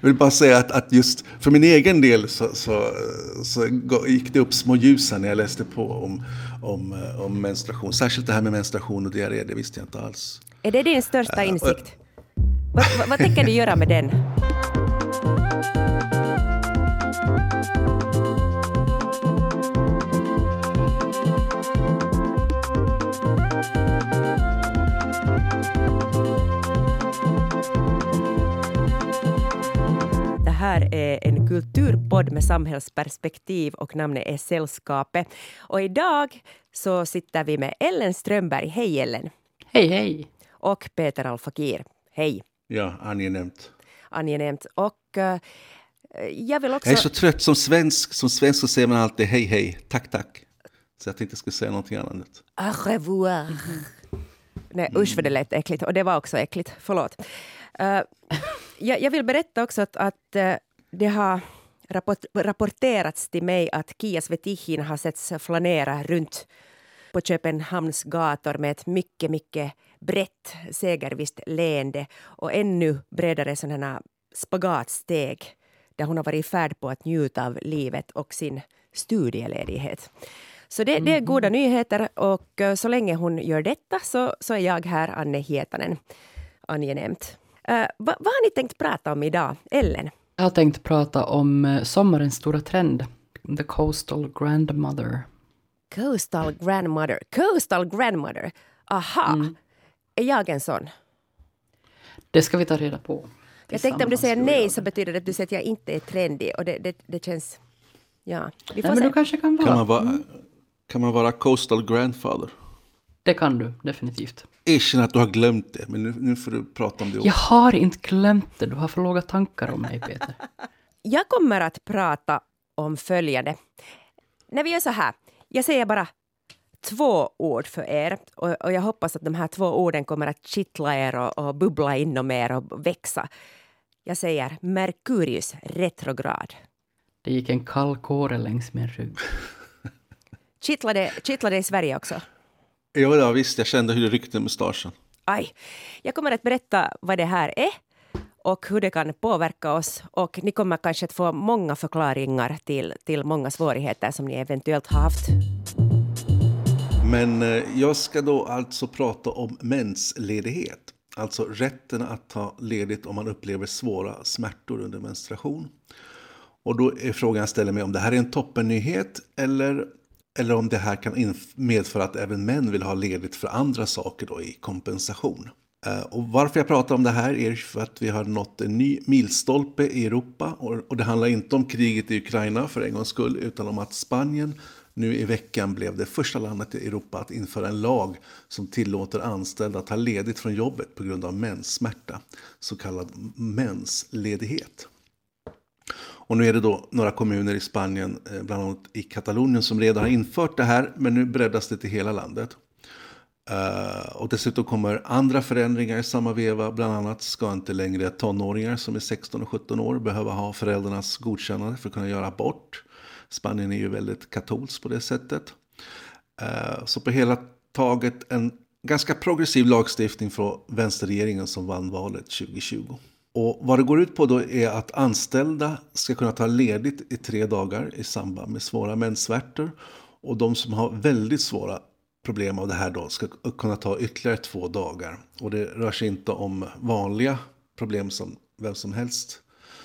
Jag vill bara säga att, att just för min egen del så, så, så gick det upp små ljus när jag läste på om, om, om menstruation. Särskilt det här med menstruation och diarré, det visste jag inte alls. Är det din största insikt? Vad, vad, vad tänker du göra med den? Kulturpodd med samhällsperspektiv och namnet är Sällskapet. Och idag så sitter vi med Ellen Strömberg. Hej Ellen! Hej hej! Och Peter Alfakir. Hej! Ja, angenämt. Angenämt. Och uh, jag vill också... Jag är så trött som svensk. Som svensk så säger man alltid hej hej, tack tack. Så jag tänkte jag skulle säga någonting annat. Au revoir. Mm. Nej, usch vad det lät äckligt. Och det var också äckligt. Förlåt. Uh, jag, jag, vill berätta också att, att uh, det har rapporterats till mig att Kia Svetihin har setts flanera runt på Köpenhamns gator med ett mycket, mycket brett segervisst leende och ännu bredare sådana spagatsteg där hon har varit i färd på att njuta av livet och sin studieledighet. Så det, det, är goda mm. nyheter och så länge hon gör detta så, så är jag här, Anne Hietanen. Angenämt. Uh, vad, vad har ni tänkt prata om idag? Ellen? Jag har tänkt prata om eh, sommarens stora trend, The Coastal Grandmother. Coastal Grandmother. Coastal Grandmother. Aha! Mm. Är jag en sån? Det ska vi ta reda på. Jag tänkte om du säger nej så betyder det att du säger att jag inte är trendig och det, det, det känns... Ja, vi får nej, se. men du kanske kan vara... Kan man vara, kan man vara coastal grandfather? Det kan du definitivt. Erkänn att du har glömt det, men nu, nu får du prata om det också. Jag har inte glömt det, du har för låga tankar om mig Peter. Jag kommer att prata om följande. När vi gör så här, jag säger bara två ord för er och, och jag hoppas att de här två orden kommer att kittla er och, och bubbla inom er och växa. Jag säger Merkurius retrograd. Det gick en kall kåre längs min rygg. Kittlade, kittlade i Sverige också? Jo, ja, visst, jag kände hur det ryckte i mustaschen. Aj. Jag kommer att berätta vad det här är och hur det kan påverka oss. Och ni kommer kanske att få många förklaringar till, till många svårigheter som ni eventuellt har haft. Men eh, jag ska då alltså prata om mensledighet. Alltså rätten att ta ledigt om man upplever svåra smärtor under menstruation. Och då är frågan jag ställer mig om det här är en toppennyhet eller eller om det här kan medföra att även män vill ha ledigt för andra saker då i kompensation. Eh, och varför jag pratar om det här är för att vi har nått en ny milstolpe i Europa. Och det handlar inte om kriget i Ukraina för en gångs skull, utan om att Spanien nu i veckan blev det första landet i Europa att införa en lag som tillåter anställda att ta ledigt från jobbet på grund av menssmärta, så kallad mensledighet. Och nu är det då några kommuner i Spanien, eh, bland annat i Katalonien, som redan har infört det här, men nu breddas det till hela landet. Uh, och dessutom kommer andra förändringar i samma veva. Bland annat ska inte längre tonåringar som är 16 och 17 år behöva ha föräldrarnas godkännande för att kunna göra abort. Spanien är ju väldigt katolskt på det sättet. Uh, så på hela taget en ganska progressiv lagstiftning från vänsterregeringen som vann valet 2020. Och vad det går ut på då är att anställda ska kunna ta ledigt i tre dagar i samband med svåra menssvärtor. Och de som har väldigt svåra problem av det här då ska kunna ta ytterligare två dagar. Och det rör sig inte om vanliga problem som vem som helst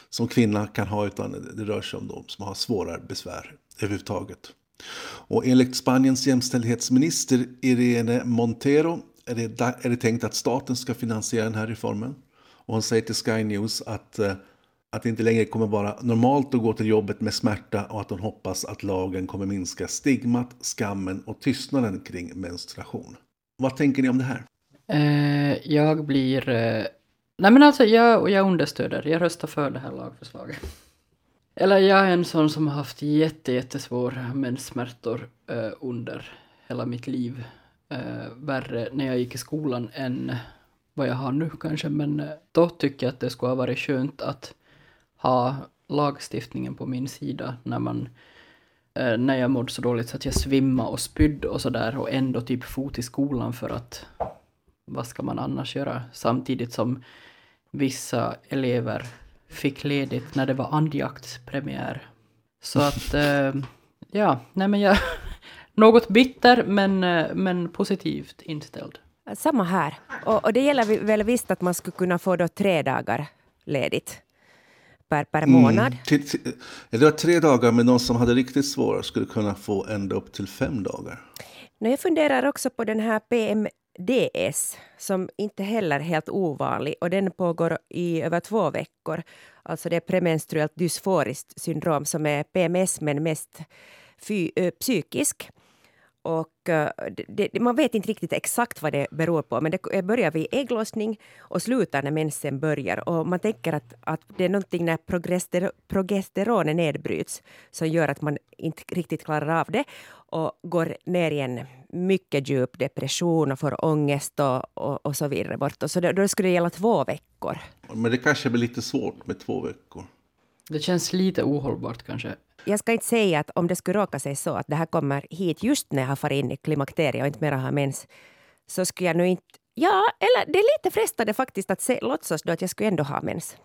som kvinna kan ha utan det rör sig om de som har svårare besvär överhuvudtaget. Och enligt Spaniens jämställdhetsminister Irene Montero är det, är det tänkt att staten ska finansiera den här reformen. Och hon säger till Sky News att, eh, att det inte längre kommer vara normalt att gå till jobbet med smärta och att hon hoppas att lagen kommer minska stigmat, skammen och tystnaden kring menstruation. Vad tänker ni om det här? Eh, jag blir... Eh, nej men alltså jag, jag understöder, jag röstar för det här lagförslaget. Eller jag är en sån som har haft jätte, jättesvåra menssmärtor under hela mitt liv. Värre när jag gick i skolan än vad jag har nu kanske, men eh, då tycker jag att det skulle ha varit skönt att ha lagstiftningen på min sida när man eh, när jag mådde så dåligt så att jag svimmade och spydde och sådär och ändå typ fot i skolan för att vad ska man annars göra? Samtidigt som vissa elever fick ledigt när det var andjaktspremiär. Så att, eh, ja, nej men jag... Något bitter men, men positivt inställd. Samma här. Och, och det gäller väl visst att man skulle kunna få då tre dagar ledigt per, per månad. Mm, till, till, det var tre dagar, men de som hade riktigt svåra skulle kunna få ända upp till fem dagar. Nej, jag funderar också på den här PMDS, som inte heller är helt ovanlig. Och den pågår i över två veckor. Alltså det är premenstruellt dysforiskt syndrom som är PMS, men mest fy, ö, psykisk. Och uh, det, det, man vet inte riktigt exakt vad det beror på, men det börjar vid ägglossning och slutar när mensen börjar. Och man tänker att, att det är någonting när progester, progesteronet nedbryts som gör att man inte riktigt klarar av det och går ner i en mycket djup depression och får ångest och, och, och så vidare. Bort. Och så då, då skulle det gälla två veckor. Men det kanske blir lite svårt med två veckor. Det känns lite ohållbart kanske jag ska inte säga att om det skulle råka sig så att det här kommer hit just när jag har farit in i klimakteriet och inte mera har mens, så skulle jag nu inte... Ja, eller det är lite frestande faktiskt att se, låtsas då att jag skulle ändå ha mens.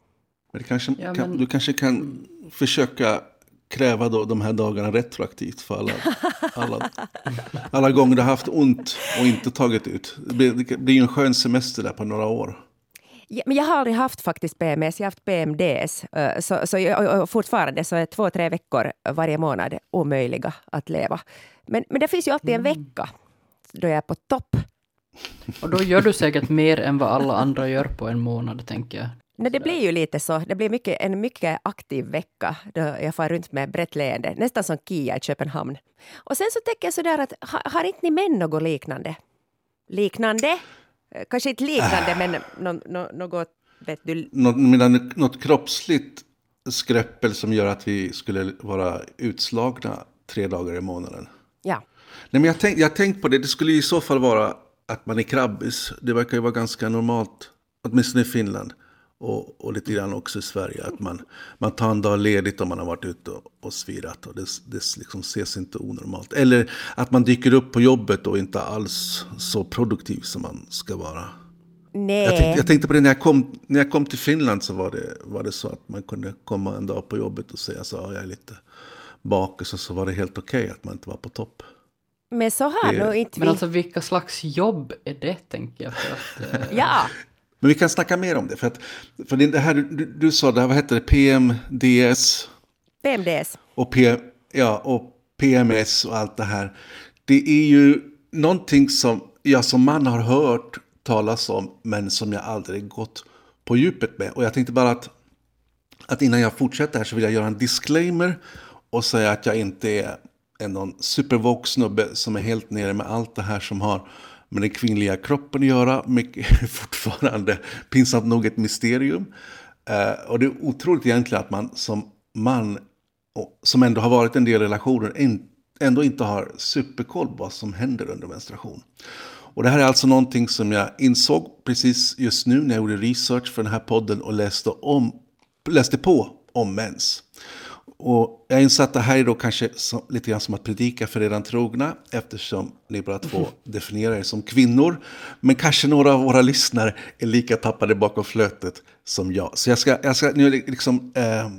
Men, kanske, ja, men... Kan, du kanske kan försöka kräva då de här dagarna retroaktivt för alla, alla, alla gånger du har haft ont och inte tagit ut. Det blir, det blir en skön semester där på några år. Men jag har aldrig haft faktiskt PMS, jag har haft PMDS. Så, så jag, fortfarande så är två, tre veckor varje månad omöjliga att leva. Men, men det finns ju alltid en mm. vecka då jag är på topp. Och då gör du säkert mer än vad alla andra gör på en månad, tänker jag. Nej, det blir ju lite så. Det blir mycket, en mycket aktiv vecka då jag far runt med brett leende, nästan som Kia i Köpenhamn. Och sen så tänker jag sådär att har, har inte ni män något liknande? Liknande? Eh, kanske inte liknande, men no, något, vet du? Något, kroppsligt skräppel som gör att vi skulle vara utslagna tre dagar i månaden. Ja. Nej, men jag har tänkt, tänkt på det, det skulle i så fall vara att man är krabbis. Det verkar ju vara ganska normalt, åtminstone i Finland och, och lite grann också i Sverige. Att man, man tar en dag ledigt om man har varit ute och, och svirat. Och det, det liksom ses inte onormalt. Eller att man dyker upp på jobbet och inte alls så produktiv som man ska vara. Nej. Jag tänkte, jag tänkte på det när jag, kom, när jag kom till Finland så var det, var det så att man kunde komma en dag på jobbet och säga så jag är lite bakis och så var det helt okej okay att man inte var på topp. Men så har nog inte vi... Men alltså vilka slags jobb är det tänker jag? För att, eh... ja. Men vi kan snacka mer om det. För, att, för det här, du, du sa, det här, vad hette det, PMDS? PMDS. Och, P, ja, och PMS och allt det här. Det är ju någonting som jag som man har hört talas om, men som jag aldrig gått på djupet med. Och jag tänkte bara att, att innan jag fortsätter här så vill jag göra en disclaimer och säga att jag inte är en någon supervoke snubbe som är helt nere med allt det här som har med den kvinnliga kroppen att göra. Mycket, fortfarande pinsamt nog ett mysterium. Eh, och det är otroligt egentligen att man som man, och, som ändå har varit en del relationer, ändå inte har superkoll på vad som händer under menstruation. Och det här är alltså någonting som jag insåg precis just nu när jag gjorde research för den här podden och läste, om, läste på om mens. Och jag inser att det här är då kanske som, lite grann som att predika för redan trogna eftersom ni båda två definierar er som kvinnor. Men kanske några av våra lyssnare är lika tappade bakom flötet som jag. Så jag ska, jag ska nu liksom, eh,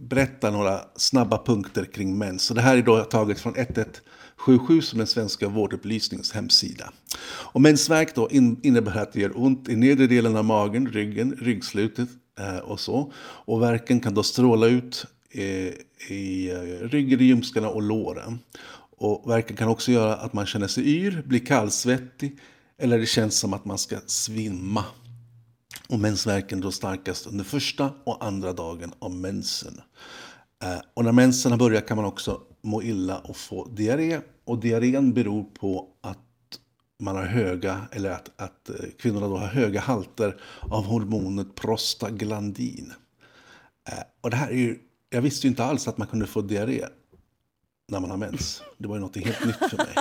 berätta några snabba punkter kring mens. Så det här är då taget från 1177 som är svenska vårdupplysningens hemsida. Och mensvärk då innebär att det gör ont i nedre delen av magen, ryggen, ryggslutet eh, och så. Och verken kan då stråla ut Eh, i eh, ryggen, i ljumskarna och låren. Och verken kan också göra att man känner sig yr, blir kallsvettig eller det känns som att man ska svimma. Och mensvärken då starkast under första och andra dagen av mensen. Eh, och när mensen har börjat kan man också må illa och få diarré. Och diarrén beror på att man har höga, eller att, att kvinnorna då har höga halter av hormonet prostaglandin. Och det här är ju jag visste ju inte alls att man kunde få diarré när man har mens. Det var ju något helt nytt för mig.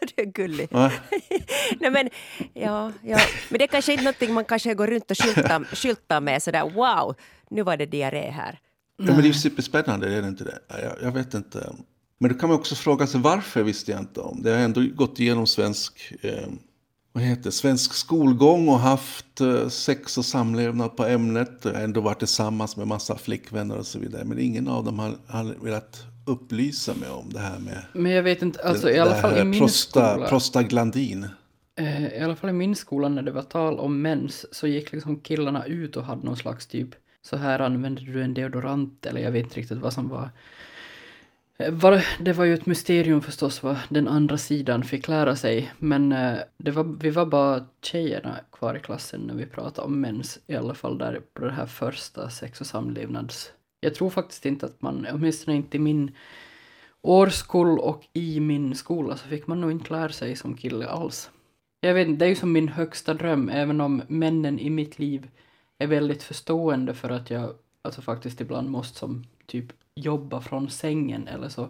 du är gullig. Nej, men, ja, ja. men det är kanske inte någonting man kanske går runt och skyltar, skyltar med sådär wow, nu var det diarré här. Ja, men det är ju superspännande, är det inte det? Jag, jag, vet inte. Men då kan man också fråga sig varför visste jag inte om. Det har ändå gått igenom svensk eh, vad heter, svensk skolgång och haft eh, sex och samlevnad på ämnet. Ändå varit tillsammans med massa flickvänner och så vidare. Men ingen av dem har, har velat upplysa mig om det här med... Men jag vet inte, alltså i alla fall i min prosta, skola. Prostaglandin. Eh, I alla fall i min skola när det var tal om mens så gick liksom killarna ut och hade någon slags typ så här använder du en deodorant eller jag vet inte riktigt vad som var. Eh, var det var ju ett mysterium förstås vad den andra sidan fick lära sig men eh, det var, vi var bara tjejerna kvar i klassen när vi pratade om mens i alla fall där på det här första sex och samlevnads. Jag tror faktiskt inte att man, åtminstone inte i min årskull och i min skola så fick man nog inte lära sig som kille alls. Jag vet inte, det är ju som min högsta dröm, även om männen i mitt liv är väldigt förstående för att jag alltså faktiskt ibland måste som typ jobba från sängen eller så.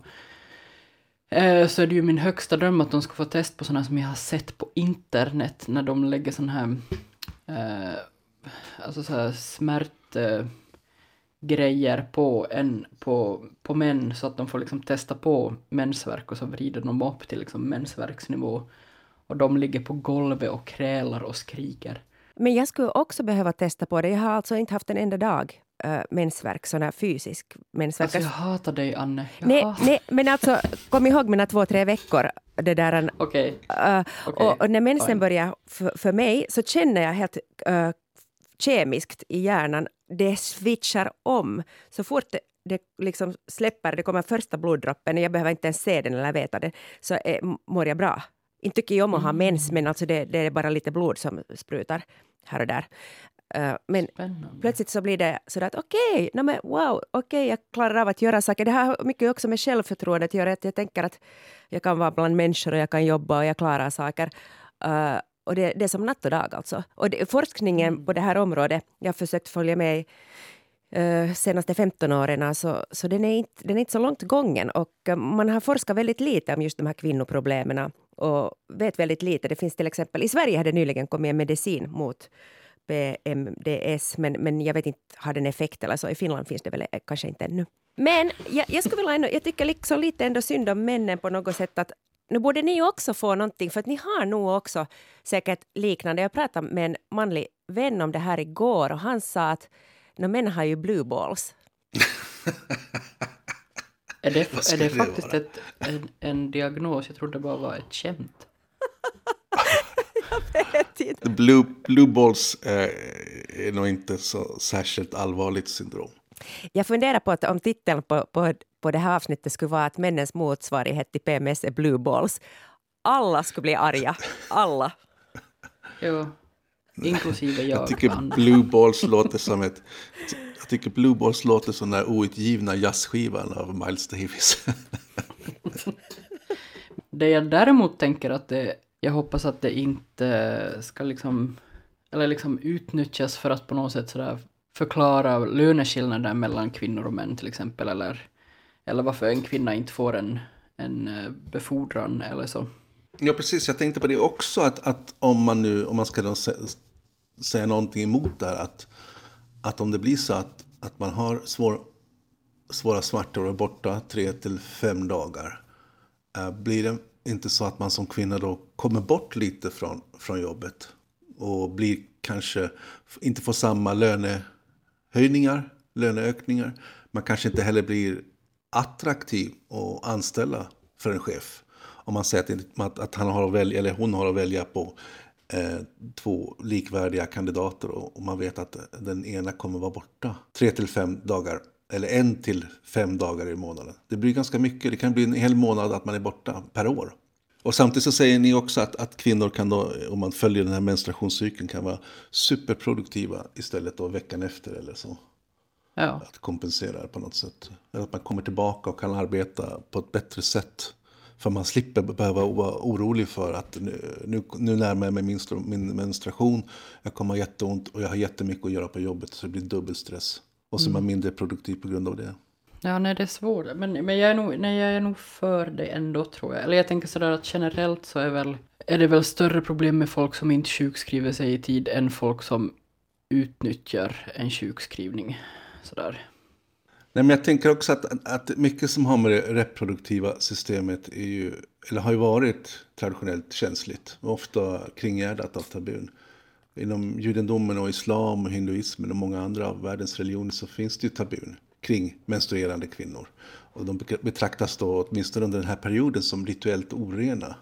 Eh, så är det ju min högsta dröm att de ska få test på sådana som jag har sett på internet när de lägger sån här, eh, alltså så här smärt... Eh, grejer på, en, på, på män så att de får liksom testa på mensvärk och så vrider de upp till liksom mensvärksnivå. Och de ligger på golvet och krälar och skriker. Men jag skulle också behöva testa på det. Jag har alltså inte haft en enda dag uh, mensvärk, sån här fysisk mensvärk. Alltså jag hatar dig Anne. Jag nej, hatar... nej, men alltså kom ihåg mina två, tre veckor. Det där, okay. uh, okay. och, och, när mensen Fine. börjar för, för mig så känner jag helt uh, kemiskt i hjärnan, det switchar om. Så fort det, det liksom släpper, det kommer första bloddroppen, jag behöver inte ens se den eller veta det, så är, mår jag bra. Inte tycker jag om att ha mens, men alltså det, det är bara lite blod som sprutar här och där. Men Spännande. plötsligt så blir det så att okej, okay, no, wow, okej, okay, jag klarar av att göra saker. Det har mycket också med självförtroende att göra. Att jag tänker att jag kan vara bland människor och jag kan jobba och jag klarar saker. Uh, och det, det, är som natt och dag alltså. Och det, forskningen mm. på det här området, jag har försökt följa med uh, senaste 15 åren, alltså, så den är, inte, den är inte så långt gången. Och uh, man har forskat väldigt lite om just de här kvinnoproblemen och vet väldigt lite. Det finns till exempel, i Sverige har det nyligen kommit en medicin mot PMDS, men, men jag vet inte, har den effekt eller så? I Finland finns det väl eh, kanske inte ännu. Men jag, jag skulle vilja ändå, jag tycker liksom lite ändå synd om männen på något sätt att nu borde ni också få någonting, för att ni har nog också säkert liknande. Jag pratade med en manlig vän om det här igår och han sa att no, män har ju blue balls. är det, är det faktiskt ett, en, en diagnos? Jag trodde det bara var ett skämt. jag vet inte. Blue, blue balls är, är nog inte så särskilt allvarligt syndrom. Jag funderar på att om titeln på, på på det här avsnittet skulle vara att männens motsvarighet till PMS är blue balls. Alla skulle bli arga. Alla. Jo, inklusive jag. Jag tycker blue balls låter som ett... Jag tycker blue balls låter som den där outgivna jazzskivan av Miles Davis. det jag däremot tänker att det... Jag hoppas att det inte ska liksom... Eller liksom utnyttjas för att på något sätt sådär förklara löneskillnader mellan kvinnor och män till exempel. Eller eller varför en kvinna inte får en, en eh, befordran eller så. Ja, precis. Jag tänkte på det också. Att, att om man nu, om man ska då säga någonting emot det här. Att, att om det blir så att, att man har svår, svåra smärtor och är borta tre till fem dagar. Eh, blir det inte så att man som kvinna då kommer bort lite från, från jobbet? Och blir kanske, inte får samma lönehöjningar, löneökningar. Man kanske inte heller blir attraktiv att anställa för en chef. Om man säger att, att han har att välja, eller hon har att välja på eh, två likvärdiga kandidater och, och, man vet att den ena kommer vara borta tre till fem dagar eller en till fem dagar i månaden. Det blir ganska mycket. Det kan bli en hel månad att man är borta per år. Och samtidigt så säger ni också att, att kvinnor kan då, om man följer den här menstruationscykeln, kan vara superproduktiva istället då veckan efter eller så. Ja. Att kompensera på något sätt. Eller att man kommer tillbaka och kan arbeta på ett bättre sätt. För man slipper behöva vara orolig för att nu, nu, nu närmar jag mig min, min menstruation. Jag kommer ha jätteont och jag har jättemycket att göra på jobbet. Så det blir dubbel stress. Och så är man mm. mindre produktiv på grund av det. Ja, nej det är svårt. Men, men jag, är nog, nej, jag är nog för det ändå tror jag. Eller jag tänker sådär att generellt så är, väl, är det väl större problem med folk som inte sjukskriver sig i tid än folk som utnyttjar en sjukskrivning sådär. Nej, men jag tänker också att, att mycket som har med det reproduktiva systemet är ju, eller har ju varit traditionellt känsligt. Och ofta kringgärdat av tabun. Inom judendomen och islam och hinduismen och många andra av världens religioner så finns det ju tabun kring menstruerande kvinnor. Och de betraktas då, åtminstone under den här perioden, som rituellt orena.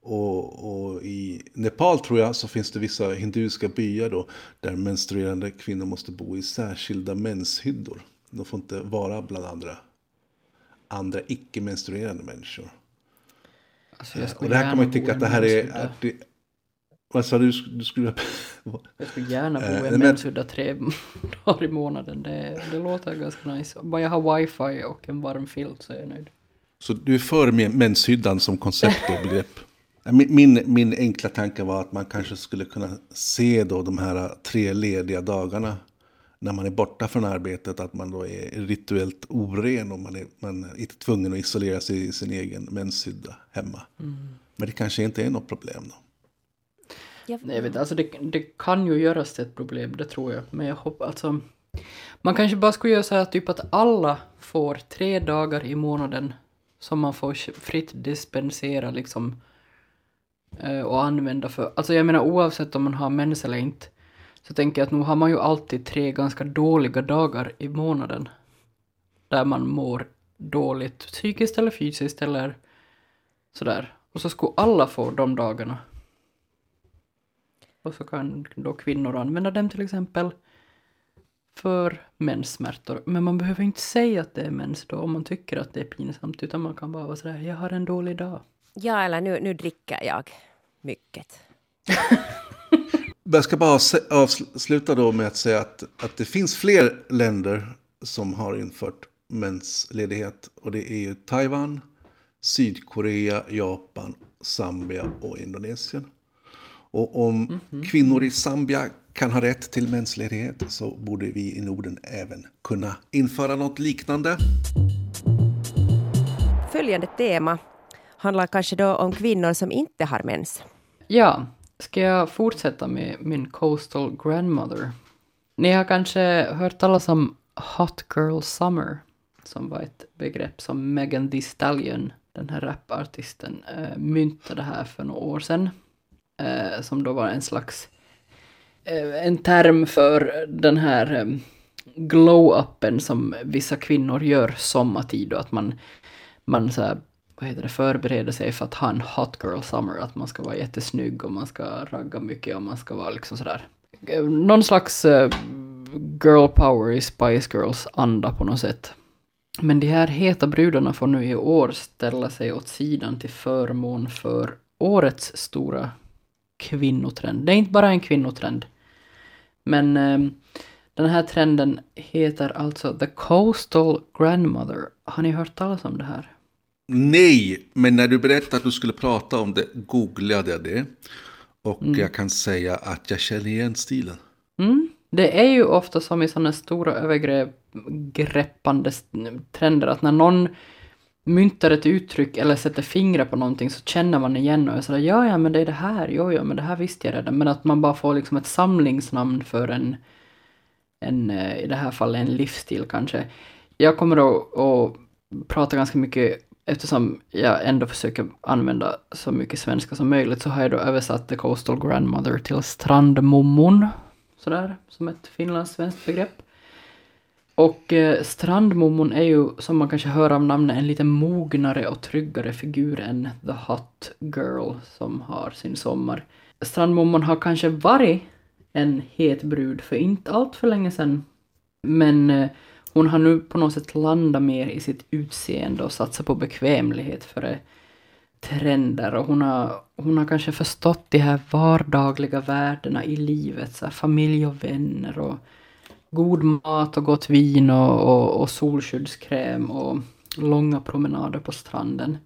Och, och, i Nepal tror jag så finns det vissa hinduiska byar då där menstruerande kvinnor måste bo i särskilda menshyddor. De får inte vara bland andra, andra icke-menstruerande människor. Alltså och det här kan man ju tycka att det här är... Att det, vad sa du? du skulle... jag skulle gärna bo i en mensudda tre dagar i månaden. Det, det låter ganska nice. Bara jag har wifi och en varm filt så är jag nöjd. Så du är för menshyddan som koncept och begrepp? Min, min, min, enkla tanke var att man kanske skulle kunna se då de här tre lediga dagarna när man är borta från arbetet, att man då är rituellt oren och man är, man är tvungen att isolera sig i sin egen menshydda hemma. Mm. Men det kanske inte är något problem då. Nej, jag vet, alltså det, det kan ju göras till ett problem, det tror jag. Men jag hoppas alltså... Man kanske bara skulle göra så här typ att alla får tre dagar i månaden som man får fritt dispensera liksom eh, och använda för, alltså jag menar oavsett om man har mens eller inte, så tänker jag att nu har man ju alltid tre ganska dåliga dagar i månaden. Där man mår dåligt psykiskt eller fysiskt eller sådär. Och så skulle alla få de dagarna. Och så kan då kvinnor använda dem till exempel för menssmärtor. Men man behöver inte säga att det är mens då om man tycker att det är pinsamt, utan man kan bara vara sådär, jag har en dålig dag. Ja, eller nu, nu dricker jag mycket. jag ska bara avsluta då med att säga att, att det finns fler länder som har infört mensledighet. Och det är ju Taiwan, Sydkorea, Japan, Zambia och Indonesien. Och om mm -hmm. kvinnor i Zambia kan ha rätt till mensledighet så borde vi i Norden även kunna införa något liknande. Följande tema handlar kanske då om kvinnor som inte har mens. Ja, ska jag fortsätta med min coastal grandmother? Ni har kanske hört talas om Hot Girl Summer, som var ett begrepp som Megan Thee Stallion, den här rapartisten, äh, myntade här för några år sedan eh, som då var en slags eh, en term för den här eh, glow-upen som vissa kvinnor gör sommartid och att man, man så här vad heter det, förbereder sig för att ha en hot girl summer, att man ska vara jättesnygg och man ska ragga mycket och man ska vara liksom sådär. Eh, någon slags eh, girl power i Spice Girls anda på något sätt. Men de här heta brudarna får nu i år ställa sig åt sidan till förmån för årets stora kvinnotrend. Det är inte bara en kvinnotrend. Men um, den här trenden heter alltså The Coastal Grandmother. Har ni hört talas om det här? Nej, men när du berättade att du skulle prata om det googlade jag det. Och mm. jag kan säga att jag känner igen stilen. Mm. Det är ju ofta som i sådana stora övergreppande trender att när någon myntar ett uttryck eller sätter fingret på någonting så känner man igen och är sådär ja, ja, men det är det här, jo, ja, men det här visste jag redan. Men att man bara får liksom ett samlingsnamn för en, en eh, i det här fallet en livsstil kanske. Jag kommer att, att prata ganska mycket eftersom jag ändå försöker använda så mycket svenska som möjligt så har jag då översatt The Coastal Grandmother till strandmommon. Sådär, som ett finlandssvenskt begrepp. Och eh, strandmommon är ju, som man kanske hör av namnet, en lite mognare och tryggare figur än The Hot Girl som har sin sommar. Strandmommon har kanske varit en het brud för inte allt för länge sedan. Men eh, hon har nu på något sätt landat mer i sitt utseende och satsat på bekvämlighet före eh, trender och hon har, hon har kanske förstått de här vardagliga värdena i livet, så familj och vänner och god mat och gott vin och, och, och solskyddskräm och långa promenader på stranden.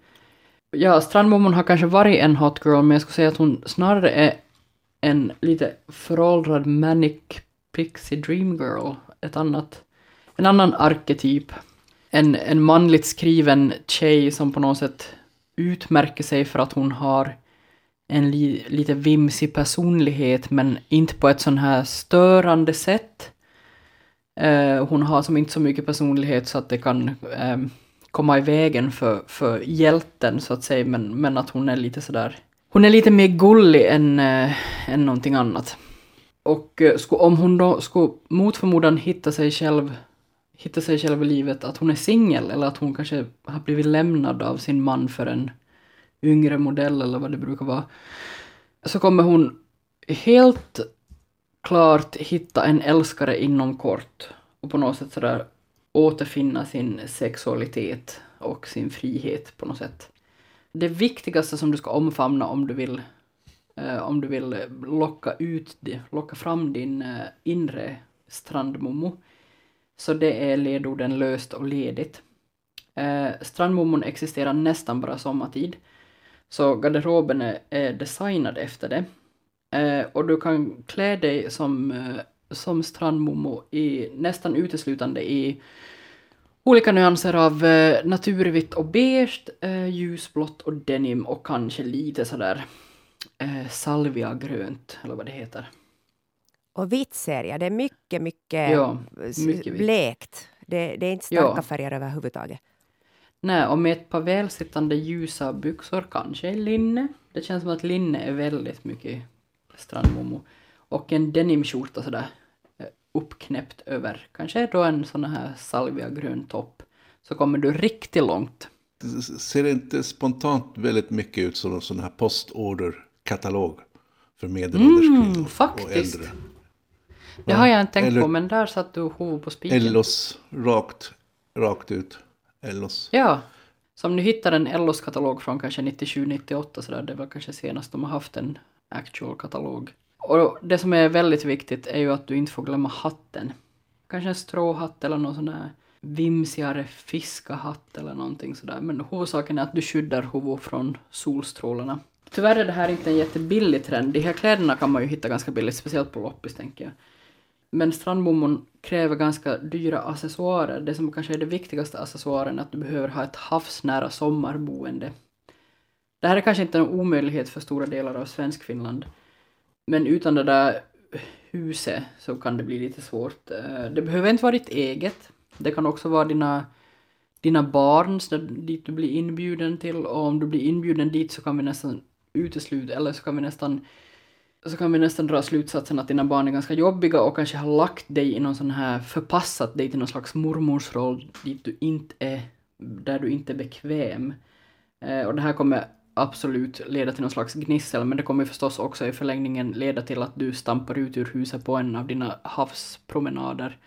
Ja, strandmomon har kanske varit en hot girl, men jag skulle säga att hon snarare är en lite föråldrad manic pixie dream girl, ett annat en annan arketyp. En, en manligt skriven tjej som på något sätt utmärker sig för att hon har en li, lite vimsig personlighet men inte på ett sån här störande sätt. Eh, hon har som inte så mycket personlighet så att det kan eh, komma i vägen för, för hjälten så att säga, men, men att hon är lite sådär, hon är lite mer gullig än, eh, än någonting annat. Och eh, om hon då skulle mot förmodan hitta sig själv hitta sig själv i livet, att hon är singel eller att hon kanske har blivit lämnad av sin man för en yngre modell eller vad det brukar vara, så kommer hon helt klart hitta en älskare inom kort och på något sätt sådär återfinna sin sexualitet och sin frihet på något sätt. Det viktigaste som du ska omfamna om du vill, eh, om du vill locka ut, det, locka fram din eh, inre strandmommo, så det är ledorden löst och ledigt. Eh, strandmommon existerar nästan bara sommartid, så garderoben är, är designad efter det. Eh, och du kan klä dig som, eh, som strandmomo i, nästan uteslutande i olika nyanser av eh, naturvitt och beige, eh, ljusblått och denim och kanske lite sådär eh, salviagrönt, eller vad det heter. Och vitt ser jag, det är mycket, mycket, Ja, mycket blekt. Det, det är inte starka Ja. färger överhuvudtaget. Nej, och med ett par välsittande ljusa byxor, kanske linne. Det känns som att linne är väldigt mycket strandmomo. Och en denimskjorta sådär eh, uppknäppt över, kanske då en sån här salviagrön topp. Så kommer du riktigt långt. Det ser inte spontant väldigt mycket ut som en sån här postorderkatalog för medelålders Mm, kvinnor faktiskt. och äldre. Det har jag inte tänkt Eller- på, men där satt du huvudet på spiken. Ellos, rakt, rakt ut. Ellos. Ja. Så om du hittar en Ellos katalog från kanske 97-98 sådär, det var kanske senast de har haft en actual katalog. Och det som är väldigt viktigt är ju att du inte får glömma hatten. Kanske en stråhatt eller någon sån där vimsigare fiskahatt eller någonting sådär. Men huvudsaken är att du skyddar huvudet från solstrålarna. Tyvärr är det här inte en jättebillig trend. De här kläderna kan man ju hitta ganska billigt, speciellt på loppis tänker jag. Men strandbommon kräver ganska dyra accessoarer. Det som kanske är det viktigaste accessoaren är att du behöver ha ett havsnära sommarboende. Det här är kanske inte en omöjlighet för stora delar av Svenskfinland. Men utan det där huset så kan det bli lite svårt. Eh, det behöver inte vara ditt eget. Det kan också vara dina, dina barns, dit du blir inbjuden till. Och om du blir inbjuden dit så kan vi nästan utesluta, eller så kan vi nästan så kan vi nästan dra slutsatsen att dina barn är ganska jobbiga och kanske har lagt dig i någon sån här, förpassat dig till någon slags mormorsroll dit du inte är, där du inte är bekväm. Eh, och det här kommer absolut leda till någon slags gnissel, men det kommer förstås också i förlängningen leda till att du stampar ut ur huset på en av dina havspromenader.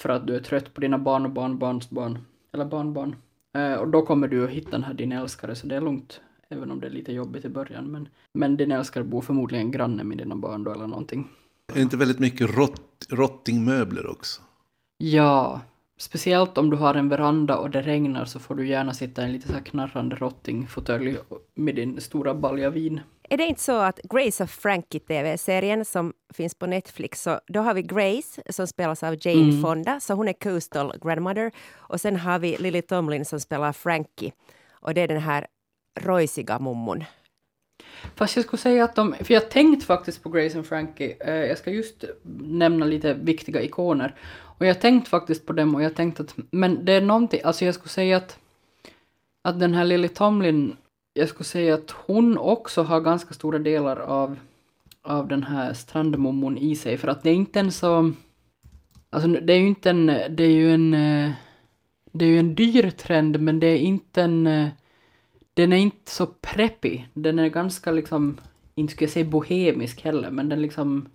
För att du är trött på dina barn och barnbarns barn, eller barnbarn. Eh, och då kommer du att hitta den här din älskare, så det är lugnt. Även om det är lite jobbigt i början. Men, men din älskare bor förmodligen granne med dina barn då eller någonting. Är det inte väldigt mycket rott, rottingmöbler också? Ja, speciellt om du har en veranda och det regnar så får du gärna sitta i en lite så här knarrande rottingfåtölj med din stora balja vin. Är det inte så att Grace of Frankie TV-serien som finns på Netflix, så då har vi Grace som spelas av Jane Mm. Fonda, så hon är coastal grandmother. Och sen har vi Lily Tomlin som spelar Frankie. Och det är den här rojsiga mummon. Fast jag skulle säga att de, för jag tänkt faktiskt på Grace and Frankie, eh, jag ska just nämna lite viktiga ikoner. Och jag har tänkt faktiskt på dem och jag har tänkt att, men det är någonting, alltså jag skulle säga att, att den här Lily Tomlin, jag skulle säga att hon också har ganska stora delar av, av den här strandmommon i sig, för att det är inte en så, alltså det är ju inte en, det är ju en, eh, det är ju en dyr trend, men det är inte en, eh, den är inte så preppy. Den är ganska liksom, inte skulle jag säga bohemisk heller, men den liksom,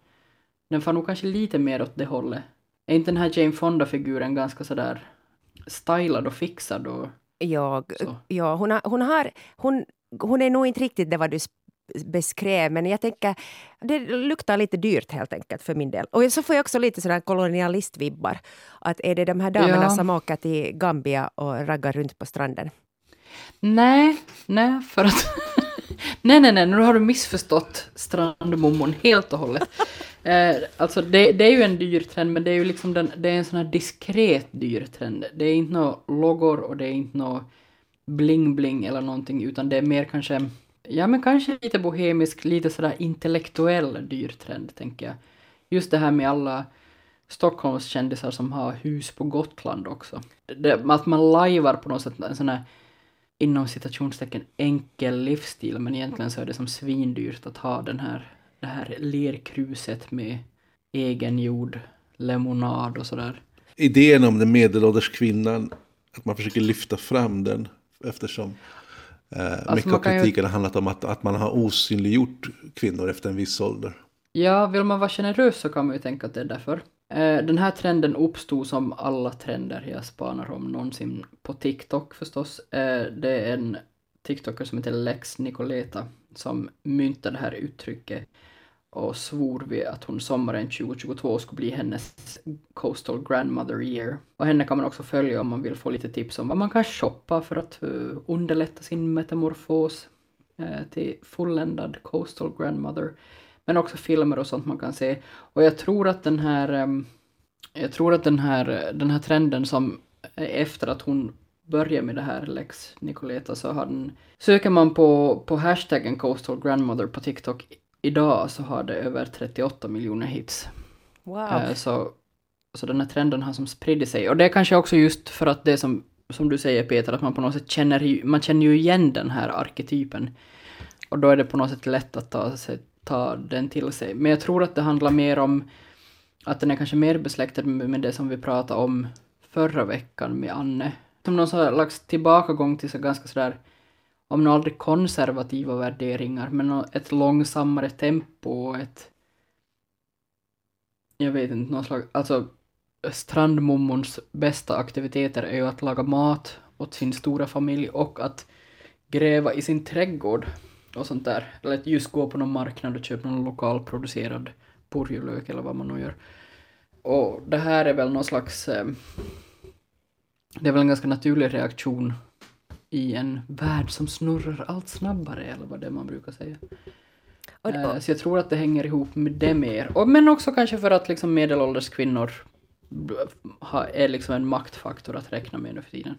den får nog kanske lite mer åt det hållet. Är inte den här Jane Fonda-figuren ganska sådär stylad och fixad och Jag, så? ja, hon, har, hon, har, hon, hon är nog inte riktigt det vad du beskrev, men jag tänker det luktar lite dyrt helt enkelt för min del. Och så får jag också lite sådana kolonialistvibbar. Att är det de här damerna Ja. som åker till Gambia och raggar runt på stranden? Nej, nej, för att... nej, nej, nej, nu har du missförstått strandmommon helt och hållet eh, alltså det, det är ju en dyr trend, men det är ju liksom den, det är en sån här diskret dyr trend. Det är inte några loggor och det är inte något bling-bling eller någonting, utan det är mer kanske, ja men kanske lite bohemisk, lite sådär intellektuell dyr trend, tänker jag. Just det här med alla Stockholmskändisar som har hus på Gotland också. Det, att man lajvar på något sätt en sån här inom citationstecken enkel livsstil men egentligen så är det som svindyrt att ha den här, det här lerkruset med egengjord lemonad och sådär. Idén om den medelålders kvinnan, att man försöker lyfta fram den eftersom eh, Alltså, mycket av kan ju- kritiken har handlat om att, att man har osynliggjort kvinnor efter en viss ålder. Ja, vill man vara generös så kan man ju tänka att det är därför. Eh, den här trenden uppstod som alla trender jag spanar om någonsin på TikTok förstås. Eh, det är en TikToker som heter Lex Nicoleta som myntade det här uttrycket och svor vid att hon sommaren 2022 skulle bli hennes Coastal Grandmother Year. Och henne kan man också följa om man vill få lite tips om vad man kan shoppa för att eh, underlätta sin metamorfos eh, till fulländad Coastal Grandmother. Men också filmer och sånt man kan se. Och jag tror att den här, ehm, jag tror att den här, den här trenden som eh, efter att hon började med det här Lex Nicoleta så har den, söker man på, på hashtaggen Coastal Grandmother på TikTok idag så har det över 38 miljoner hits. Wow. Eh, Så, så den här trenden har som spridit sig. Och det är kanske också just för att det som, som du säger Peter, att man på något sätt känner, man känner ju igen den här arketypen. Och då är det på något sätt lätt att ta, sig, ta den till sig. Men jag tror att det handlar mer om att den är kanske mer besläktad med med det som vi pratade om förra veckan med Anne. Som någon slags tillbakagång till så ganska sådär, om nu aldrig konservativa värderingar, men ett långsammare tempo och ett jag vet inte, någon slags, alltså strandmommons bästa aktiviteter är ju att laga mat åt sin stora familj och att gräva i sin trädgård och sånt där. Eller att just gå på någon marknad och köpa någon lokalproducerad purjolök eller vad man nu gör. Och det här är väl någon slags, eh, det är väl en ganska naturlig reaktion i en värld som snurrar allt snabbare, eller vad det är man brukar säga. Och, Eh, och, Så jag tror att det hänger ihop med det mer. Och, men också kanske för att liksom medelålders kvinnor är liksom en maktfaktor att räkna med nu för tiden.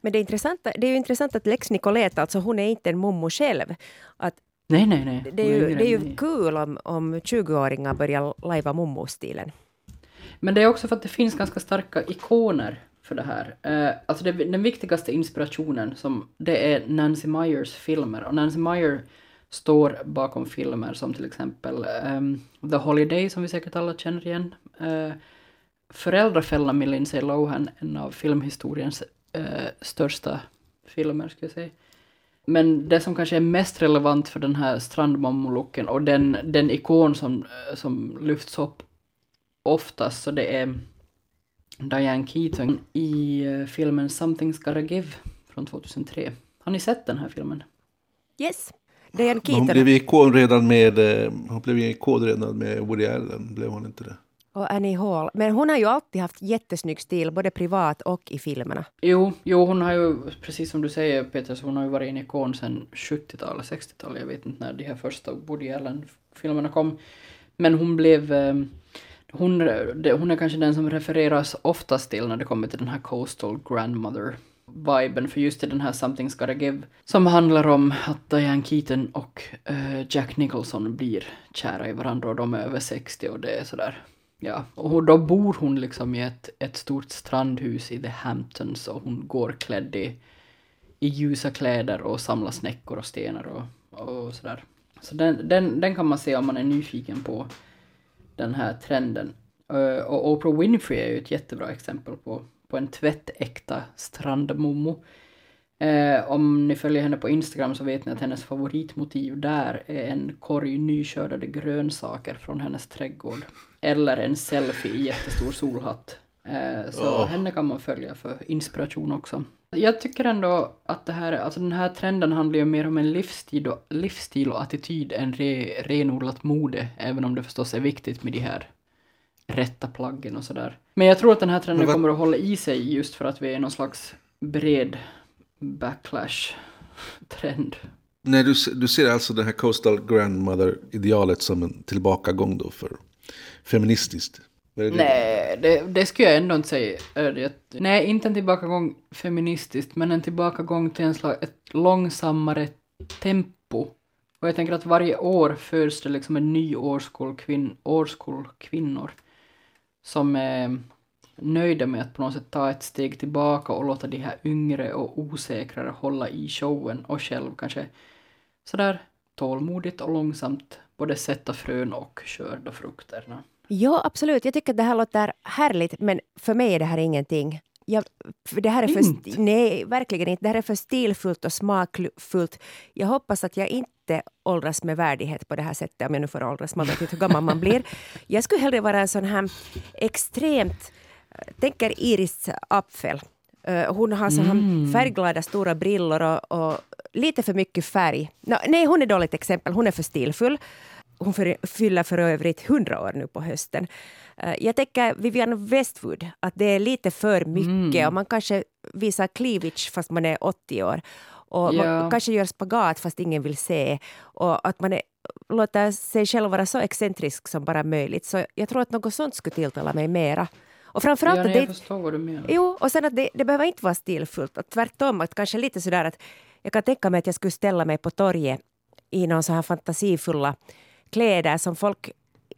men det är, intressant, det är ju intressant att Lex Nicoleta, alltså hon är inte en mommo själv. Att Nej, nej, nej. det är ju, det är ju kul om, om 20-åringar börjar lajva mommo-stilen. Men det är också för att det finns ganska starka ikoner för det här. Uh, alltså det, den viktigaste inspirationen som det är Nancy Myers filmer. Och Nancy Meyer står bakom filmer som till exempel um, The Holiday som vi säkert alla känner igen. Eh, uh, Föräldrafällan med Lindsay Lohan, en av filmhistoriens uh, största filmer skulle jag säga. Men det som kanske är mest relevant för den här strandmammolooken och den, den ikon som, som lyfts upp oftast så det är Diane Keaton i eh, filmen Something's Gotta Give från 2003. Har ni sett den här filmen? Yes. Diane Men Hon Keaton blev ikon redan med, eh, hon blev ikon redan med Woody Allen, blev hon inte det? och Annie Hall. Men hon har ju alltid haft jättesnygg stil, både privat och i filmerna. Jo, jo, hon har ju, precis som du säger Peter, så hon har ju varit en ikon sedan 70-talet, 60-talet, jag vet inte när de här första Woody Allen-filmerna kom. Men hon blev, eh, hon, hon är kanske den som refereras oftast till när det kommer till den här Coastal Grandmother-viben, för just i den här Something's Gotta Give, som handlar om att Diane Keaton och uh, Jack Nicholson blir kära i varandra och de är över 60 och det är sådär Ja, och då bor hon liksom i ett, ett stort strandhus i The Hamptons och hon går klädd i, i ljusa kläder och samlar snäckor och stenar och, och sådär. Så den, den, den kan man se om man är nyfiken på den här trenden. Eh, och Oprah Winfrey är ju ett jättebra exempel på, på en tvättäkta strandmomo. Eh, om ni följer henne på Instagram så vet ni att hennes favoritmotiv där är en korg nyskördade grönsaker från hennes trädgård. Eller en selfie i jättestor solhatt. Eh, så Åh. henne kan man följa för inspiration också. Jag tycker ändå att det här, alltså den här trenden handlar ju mer om en livsstil och, livsstil och attityd än re, renodlat mode, även om det förstås är viktigt med de här rätta plaggen och sådär. Men jag tror att den här trenden vad- kommer att hålla i sig just för att vi är någon slags bred backlash-trend. Nej, du, du ser alltså den här Coastal Grandmother-idealet som en tillbakagång då för feministiskt? Det? Nej, det, det skulle jag ändå inte säga. Nej, inte en tillbakagång feministiskt, men en tillbakagång till en slags, ett långsammare tempo. Och jag tänker att varje år föds det liksom en ny årskull, årskull kvinnor. som är nöjda med att på något sätt ta ett steg tillbaka och låta de här yngre och osäkrare hålla i showen och själv kanske sådär tålmodigt och långsamt både sätta frön och skörda frukterna. Ja, absolut. Jag tycker att det här låter härligt, men för mig är det här ingenting. Jag, det här är för, Inte? nej, verkligen inte. Det här är för stilfullt och smakfullt. Jag hoppas att jag inte åldras med värdighet på det här sättet, om jag nu får åldras. Man vet inte hur gammal man blir. Jag skulle hellre vara en sån här extremt... Tänker Iris Apfel. Eh, Hon har så här Mm. färgglada stora brillor och, och lite för mycket färg. Nå, nej, hon är dåligt exempel. Hon är för stilfull. Hon för, fyller för övrigt 100 år nu på hösten. Eh, Jag tänker Vivienne Westwood, att det är lite för mycket Mm. och man kanske visar cleavage fast man är 80 år. Och Ja. man kanske gör spagat fast ingen vill se. Och att man är, låter sig själv vara så excentrisk som bara möjligt. Så jag tror att något sånt skulle tilltala mig mera. Och framförallt ja, att nej, det jag förstår vad du menar. Jo, och sen att det, det behöver inte vara stilfullt. Att tvärtom, att kanske lite sådär att jag kan tänka mig att jag skulle ställa mig på torget i någon så här fantasifulla kläder som folk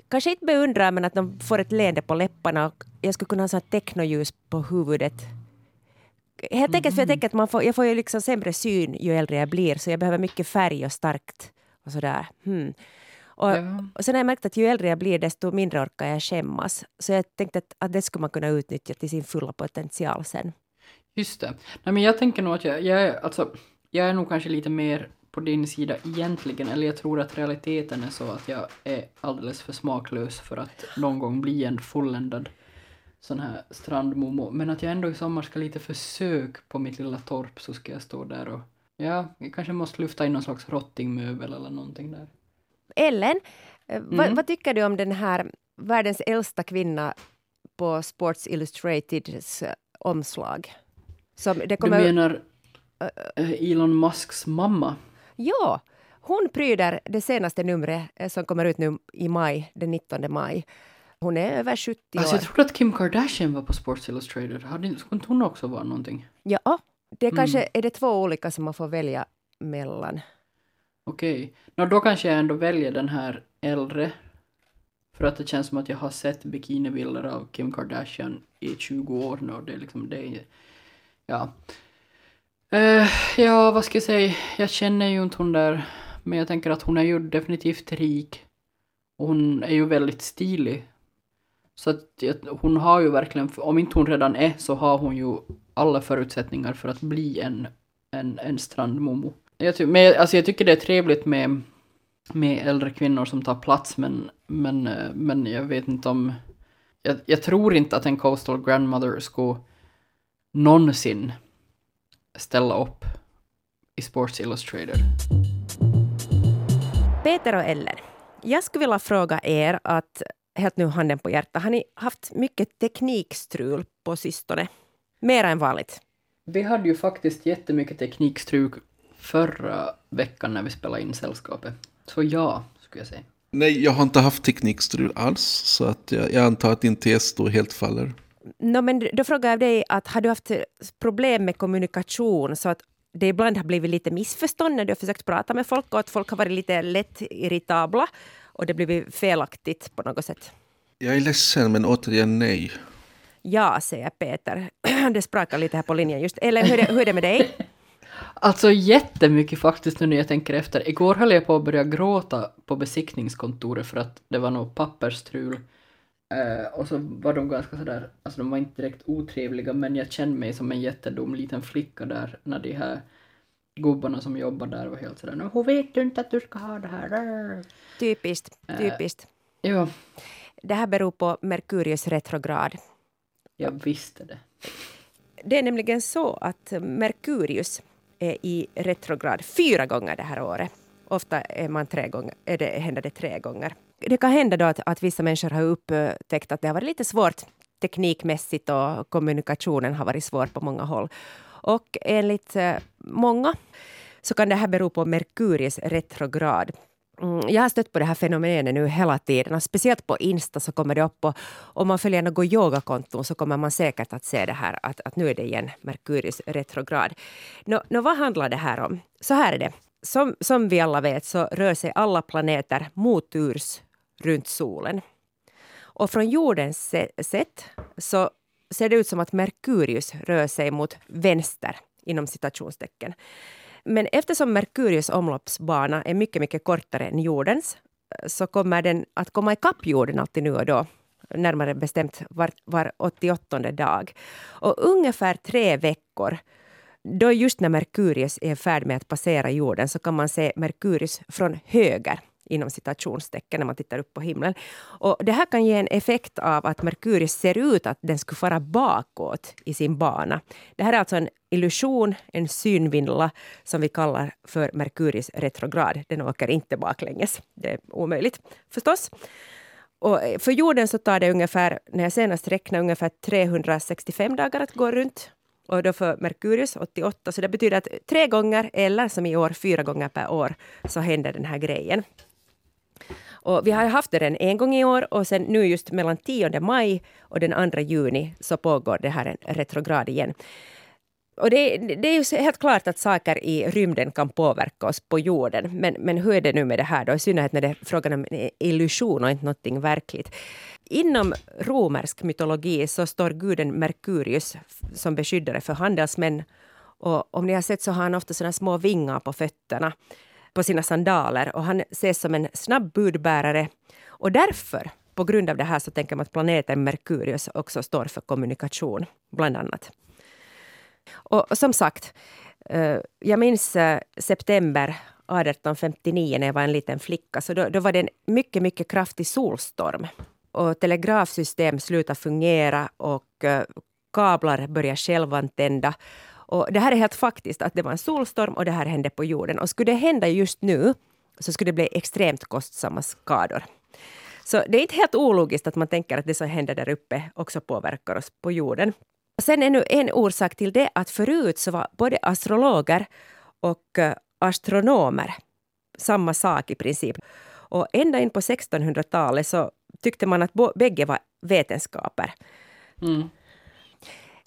kanske inte beundrar men att de får ett leende på läpparna jag skulle kunna ha så här technoljus på huvudet. Helt enkelt för jag tänker att man får, jag får ju liksom sämre syn ju äldre jag blir så jag behöver mycket färg och starkt och sådär. Hmm. Och, Ja. och sen har jag märkt att ju äldre jag blir desto mindre orkar jag skämmas. Så jag tänkte att, att det skulle man kunna utnyttja till sin fulla potential sen. Just det. Nej, men jag tänker nog att jag, jag, är, alltså, jag är nog kanske lite mer på din sida egentligen, eller jag tror att realiteten är så att jag är alldeles för smaklös för att någon gång bli en fulländad sån här strandmomo. Men att jag ändå i sommar ska lite försök på mitt lilla torp så ska jag stå där och ja, jag kanske måste lyfta in någon slags rottingmöbel eller någonting där. Ellen, eh, vad, Mm. vad tycker du om den här världens äldsta kvinna på Sports Illustrateds eh, omslag? Som det Du kommer, menar eh, Elon Musks mamma? Ja, hon pryder det senaste numret eh, som kommer ut nu i maj, den 19 maj. Hon är över 70 Alltså år. jag trodde att Kim Kardashian var på Sports Illustrated. Hade skulle inte hon också vara någonting? Ja, det Mm. kanske är det två olika som man får välja mellan. Okej. Nå, då kanske jag ändå väljer den här äldre. För att det känns som att jag har sett bikinibilder av Kim Kardashian i 20 år nu. och Det är liksom, det är, ja. Uh, ja, vad ska jag säga? Jag känner ju inte hon där. Men jag tänker att hon är ju definitivt rik. Och hon är ju väldigt stilig. Så att hon har ju verkligen, om inte hon redan är, så har hon ju alla förutsättningar för att bli en, en, en strandmomo. Jag, men, jag- alltså jag tycker det är trevligt med, med äldre kvinnor som tar plats, men, men, eh, men jag vet inte om... Jag, jag tror inte att en coastal grandmother skulle någonsin ställa upp i Sports Illustrated. Peter och Ellen, jag skulle vilja fråga er att, helt nu handen på hjärtat, har ni haft mycket teknikstrul på sistone? Mer än vanligt? Vi hade ju faktiskt jättemycket teknikstruk förra veckan när vi spelade in Sällskapet. Så ja, skulle jag säga. Nej, jag har inte haft teknikstrul alls. Så att jag, jag antar att din tes då helt faller. No, men då frågar jag dig, att har du haft problem med kommunikation så att det ibland har blivit lite missförstånd när du har försökt prata med folk och att folk har varit lite lätt irritabla och det blivit felaktigt på något sätt? Jag är ledsen, men återigen nej. Ja, säger Peter. Det sprakar lite här på linjen just. Eller hur är det, hur är det med dig? Alltså jättemycket faktiskt nu när jag tänker efter. Igår höll jag på att börja gråta på besiktningskontoret för att det var något pappersstrul. Eh, och så var de ganska sådär, alltså de var inte direkt otrevliga men jag kände mig som en jättedum liten flicka där när de här gubbarna som jobbar där var helt sådär "Nå, hur vet du inte att du ska ha det här? Typiskt, typiskt. Ja, Det här beror på Merkurius retrograd. jag visste det. Det är nämligen så att Merkurius är i retrograd fyra gånger det här året. Ofta är man tre gånger, är det, händer det tre gånger. Det kan hända då att, att vissa människor har upptäckt att det har varit lite svårt teknikmässigt och kommunikationen har varit svår på många håll. Och enligt eh, många så kan det här bero på Merkurius retrograd. Mm, jag har stött på det här fenomenet nu hela tiden. Och speciellt på Insta så kommer det upp. Och om man följer något yogakonton så kommer man säkert att se det här att, att nu är det igen Merkurius retrograd. Nå, nå, vad handlar det här om? Så här är det. Som, som vi alla vet så rör sig alla planeter moturs runt solen. Och från jordens sätt så ser det ut som att Merkurius rör sig mot vänster inom citationstecken. Men eftersom Merkurius omloppsbana är mycket, mycket kortare än jordens så kommer den att komma ikapp jorden alltid nu och då närmare bestämt var, var 88 dag. Och ungefär tre veckor då just när Merkurius är färd med att passera jorden så kan man se Merkurius från höger inom citationstecken när man tittar upp på himlen. Och det här kan ge en effekt av att Merkurius ser ut att den skulle fara bakåt i sin bana. Det här är alltså en illusion, en synvindla som vi kallar för Merkurius retrograd. Den åker inte baklänges. Det är omöjligt förstås. Och eh, för jorden så tar det ungefär, när jag senast räknade, ungefär 365 dagar att gå runt. Och då för Merkurius 88, så det betyder att tre gånger, eller som i år fyra gånger per år, så händer den här grejen. Och vi har haft det en gång i år och sen nu just mellan 10 maj och den 2 juni så pågår det här en retrograd igen. Och det, det, är ju helt klart att saker i rymden kan påverka oss på jorden. Men, men hur är det nu med det här då? I synnerhet när det är frågan om en illusion och inte någonting verkligt. Inom romersk mytologi så står guden Merkurius som beskyddare för handelsmän. Och om ni har sett så har han ofta såna små vingar på fötterna på sina sandaler och han ses som en snabb budbärare. Och därför, på grund av det här, så tänker man att planeten Merkurius också står för kommunikation, bland annat. Och, som sagt, eh, jag minns eh, september 1859 när jag var en liten flicka. Så då, då var det en mycket, mycket kraftig solstorm. Och telegrafsystem slutade fungera och eh, kablar började självantända. Och det här är helt faktiskt att det var en solstorm och det här hände på jorden. Och skulle det hända just nu så skulle det bli extremt kostsamma skador. Så det är inte helt ologiskt att man tänker att det som händer där uppe också påverkar oss på jorden. Sen ännu en orsak till det att förut så var både astrologer och eh, astronomer samma sak i princip. Och ända in på 1600-talet så tyckte man att bägge var vetenskaper. Mm.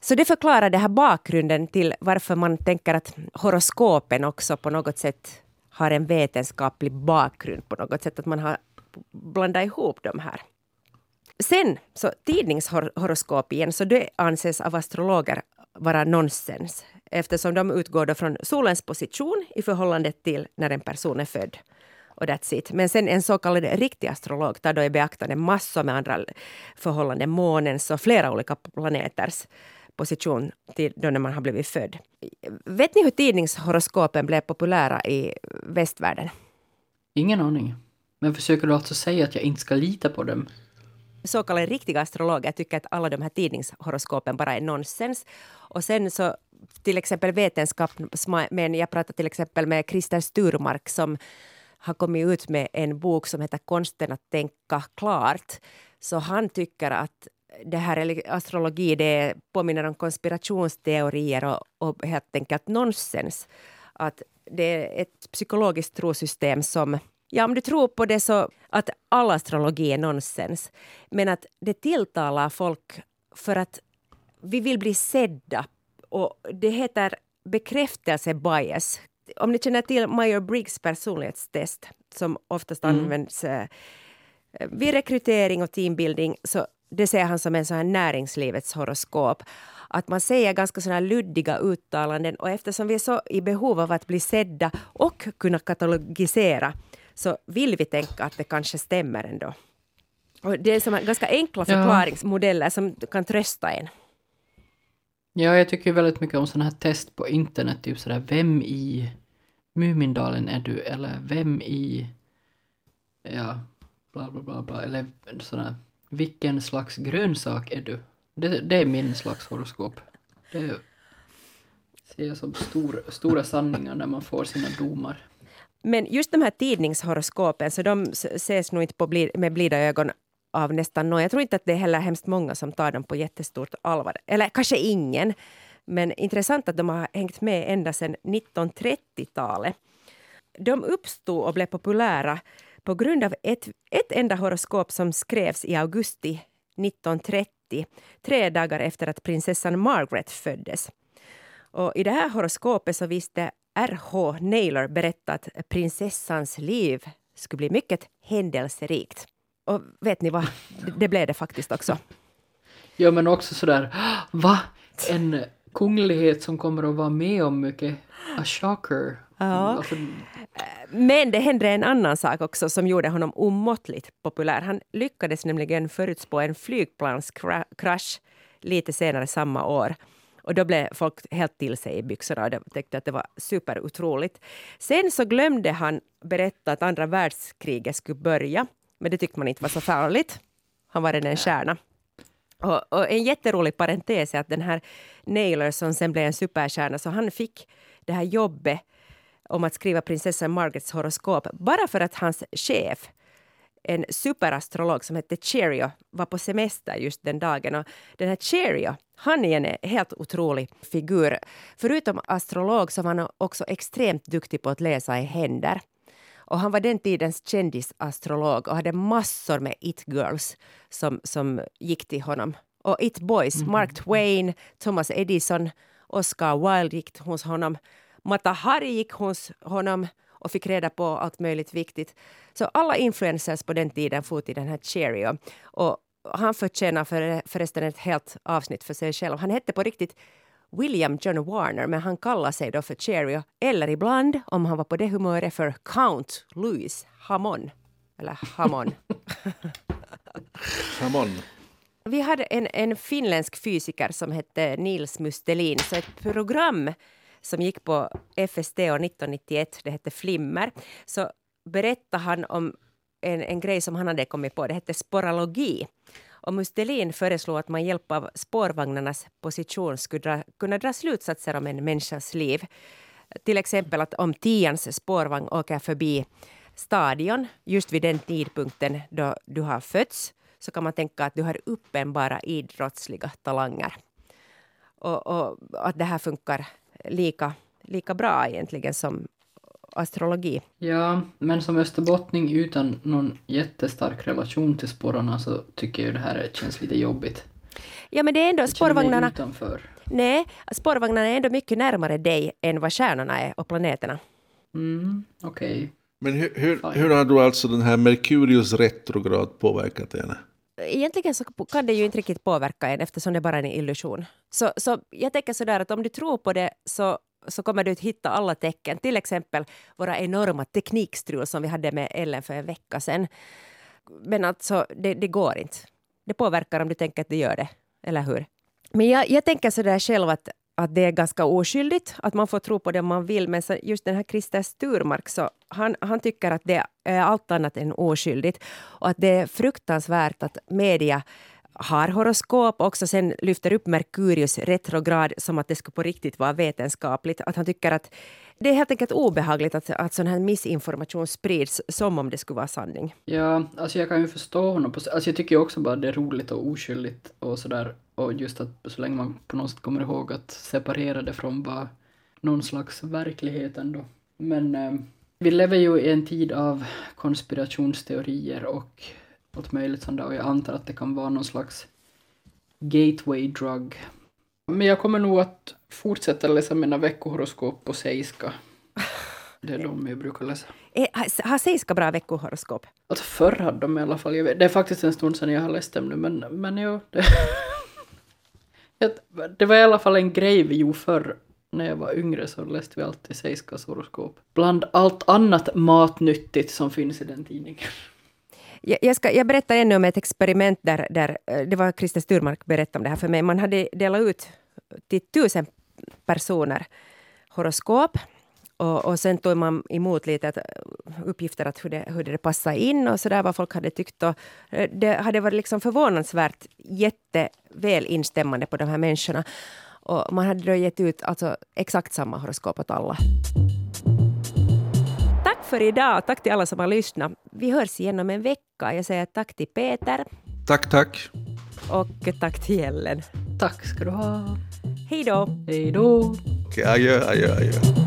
Så det förklarar det här bakgrunden till varför man tänker att horoskopen också på något sätt har en vetenskaplig bakgrund på något sätt. Att man har blandat ihop de här. Sen, så tidningshoroskop igen, så det anses av astrologer vara nonsens eftersom de utgår då från solens position i förhållande till när en person är född. Och that's it. Men sen en så kallad riktig astrolog tar då i beaktande massor med andra förhållanden, månens och flera olika planeters position till då när man har blivit född. Vet ni hur tidningshoroskopen blev populära i västvärlden? Ingen aning. Men försöker du alltså säga att jag inte ska lita på dem? så kallade riktiga astrologer tycker att alla de här tidningshoroskopen bara är nonsens. Och sen så till exempel vetenskapsmän, jag pratade till exempel med Christer Sturmark som har kommit ut med en bok som heter Konsten att tänka klart. Så han tycker att det här astrologi det påminner om konspirationsteorier och, och helt enkelt nonsens. Att det är ett psykologiskt trosystem som Ja, om du tror på det så att all astrologi är nonsens. Men att det tilltalar folk för att vi vill bli sedda. Och det heter bekräftelse-bias. Om ni känner till Meyer-Briggs personlighetstest som oftast mm. används eh, vid rekrytering och teambuilding så det ser han som en sån här näringslivets horoskop. Att man säger ganska såna luddiga uttalanden och eftersom vi är så i behov av att bli sedda och kunna katalogisera så vill vi tänka att det kanske stämmer ändå. Och det är som ganska enkla förklaringsmodeller som kan trösta en. Ja, jag tycker väldigt mycket om sådana här test på internet, typ sådär vem i Mumindalen är du? Eller vem i, ja, bla bla bla, bla. eller sådana, vilken slags grönsak är du? Det, det är min slags horoskop. Det ser jag som stor, stora sanningar när man får sina domar. Men just de här tidningshoroskopen, så de ses nog inte på bli, med blida ögon av nästan någon. Jag tror inte att det är heller hemskt många som tar dem på jättestort allvar. Eller kanske ingen. Men intressant att de har hängt med ända sedan 1930-talet. De uppstod och blev populära på grund av ett, ett enda horoskop som skrevs i augusti 1930, tre dagar efter att prinsessan Margaret föddes. Och I det här horoskopet så visste R.H. Naylor berättat att prinsessans liv skulle bli mycket händelserikt. och vet ni vad? Det, blev det faktiskt också. Ja, men också sådär, ah, va? En kunglighet som kommer att vara med om mycket. A shocker. Ja. Alltså, Men det hände en annan sak också som gjorde honom omåttligt populär. Han lyckades nämligen förutspå en flygplanskrasch lite senare samma år. Och då blev folk helt till sig i byxorna och de tyckte att det var superotroligt. Sen så glömde han berätta att andra världskriget skulle börja. Men det tyckte man inte var så farligt. Han var redan en stjärna. Och, och en jätterolig parentes är att den här Naylor som sen blev en superstjärna, så han fick det här jobbet om att skriva prinsessan Margarets horoskop bara för att hans chef, en superastrolog som hette Cherio, var på semester just den dagen. Och den här Cherio, han är en helt otrolig figur. Förutom astrolog så var han också extremt duktig på att läsa i händer. Och han var den tidens kändisastrolog och hade massor med it-girls som, som gick till honom. Och it-boys, Mark Twain, Thomas Edison, Oscar Wilde gick hos honom. Mata Hari gick hos honom och fick reda på allt möjligt viktigt. Så alla influencers på den tiden for till den här Cheerio. Och han förtjänar för, förresten ett helt avsnitt för sig själv. Han hette på riktigt William John Warner, men han kallar sig då för Cheerio. Eller ibland, om han var på det humöret, för Count Louis Hamon. Eller Hamon. Ramon. Vi hade en, en finländsk fysiker som hette Nils Mustelin. Så ett program som gick på FST år 1991, det hette Flimmer, så berättade han om en, en grej som han hade kommit på. Det hette sporalogi. Och Mustelin föreslog att man hjälp av spårvagnarnas position skulle dra, kunna dra slutsatser om en människas liv. Till exempel att om tians spårvagn åker förbi stadion just vid den tidpunkten då du har fötts så kan man tänka att du har uppenbara idrottsliga talanger. Och, och att det här funkar lika, lika bra egentligen som astrologi. ja, men som österbottning utan någon jättestark relation till sporrarna så tycker jag det här känns lite jobbigt. Ja, men det är ändå Jag spårvagnarna. utanför. Nej, spårvagnarna är ändå mycket närmare dig än vad stjärnorna är och planeterna. Mm, okej. Men hur, hur, hur har då alltså den här Merkurius retrograd påverkat henne? Egentligen så kan det ju inte riktigt påverka en eftersom det bara är en illusion. Så, så jag tänker sådär att om du tror på det så, så kommer du att hitta alla tecken. Till exempel våra enorma teknikstrul som vi hade med Ellen för en vecka sedan. Men alltså, det, det går inte. Det påverkar om du tänker att det gör det, eller hur? Men jag, jag tänker sådär själv att, att det är ganska oskyldigt, att man får tro på det man vill. Men så just den här Christer Sturmark, så han, han tycker att det är allt annat än oskyldigt. Och att det är fruktansvärt att media har horoskop och också sen lyfter upp Merkurius retrograd som att det skulle på riktigt vara vetenskapligt. Att han tycker att det är helt enkelt obehagligt att, att sån här missinformation sprids som om det skulle vara sanning. Ja, alltså jag kan ju förstå honom. På, alltså jag tycker ju också bara det är roligt och oskyldigt och sådär. Och just att så länge man på något sätt kommer ihåg att separera det från bara någon slags verklighet ändå. Men eh, vi lever ju i en tid av konspirationsteorier och allt möjligt sånt där och jag antar att det kan vara någon slags gateway drug. Men jag kommer nog att fortsätta läsa mina veckohoroskop på seiska. Det är de jag brukar läsa. Eh, Har Seiska bra veckohoroskop? Alltså förr hade de i alla fall, vet, det är faktiskt en stund sedan jag har läst dem nu men, men jo. Det, det var i alla fall en grej vi gjorde förr. När jag var yngre så läste vi alltid Seiskas horoskop. Bland allt annat matnyttigt som finns i den tidningen. Jag, ska, jag berättar ännu om ett experiment där, där eh, det var Christer Sturmark berättade om det här för mig. Man hade delat ut till tusen personer horoskop och, och sen tog man emot lite att, eh, uppgifter att hur det, hur det passade in och så där vad folk hade tyckt. Och eh, det hade varit liksom förvånansvärt jätteväl instämmande på de här människorna. Och man hade då gett ut alltså exakt samma horoskop åt alla. För idag. Tack till alla som har lyssnat. Vi hörs igen om en vecka. Jag säger tack till Peter Tack, tack. och tack till Ellen. Tack ska du ha. Hej då! Hej då. Okej, adjö, adjö, adjö.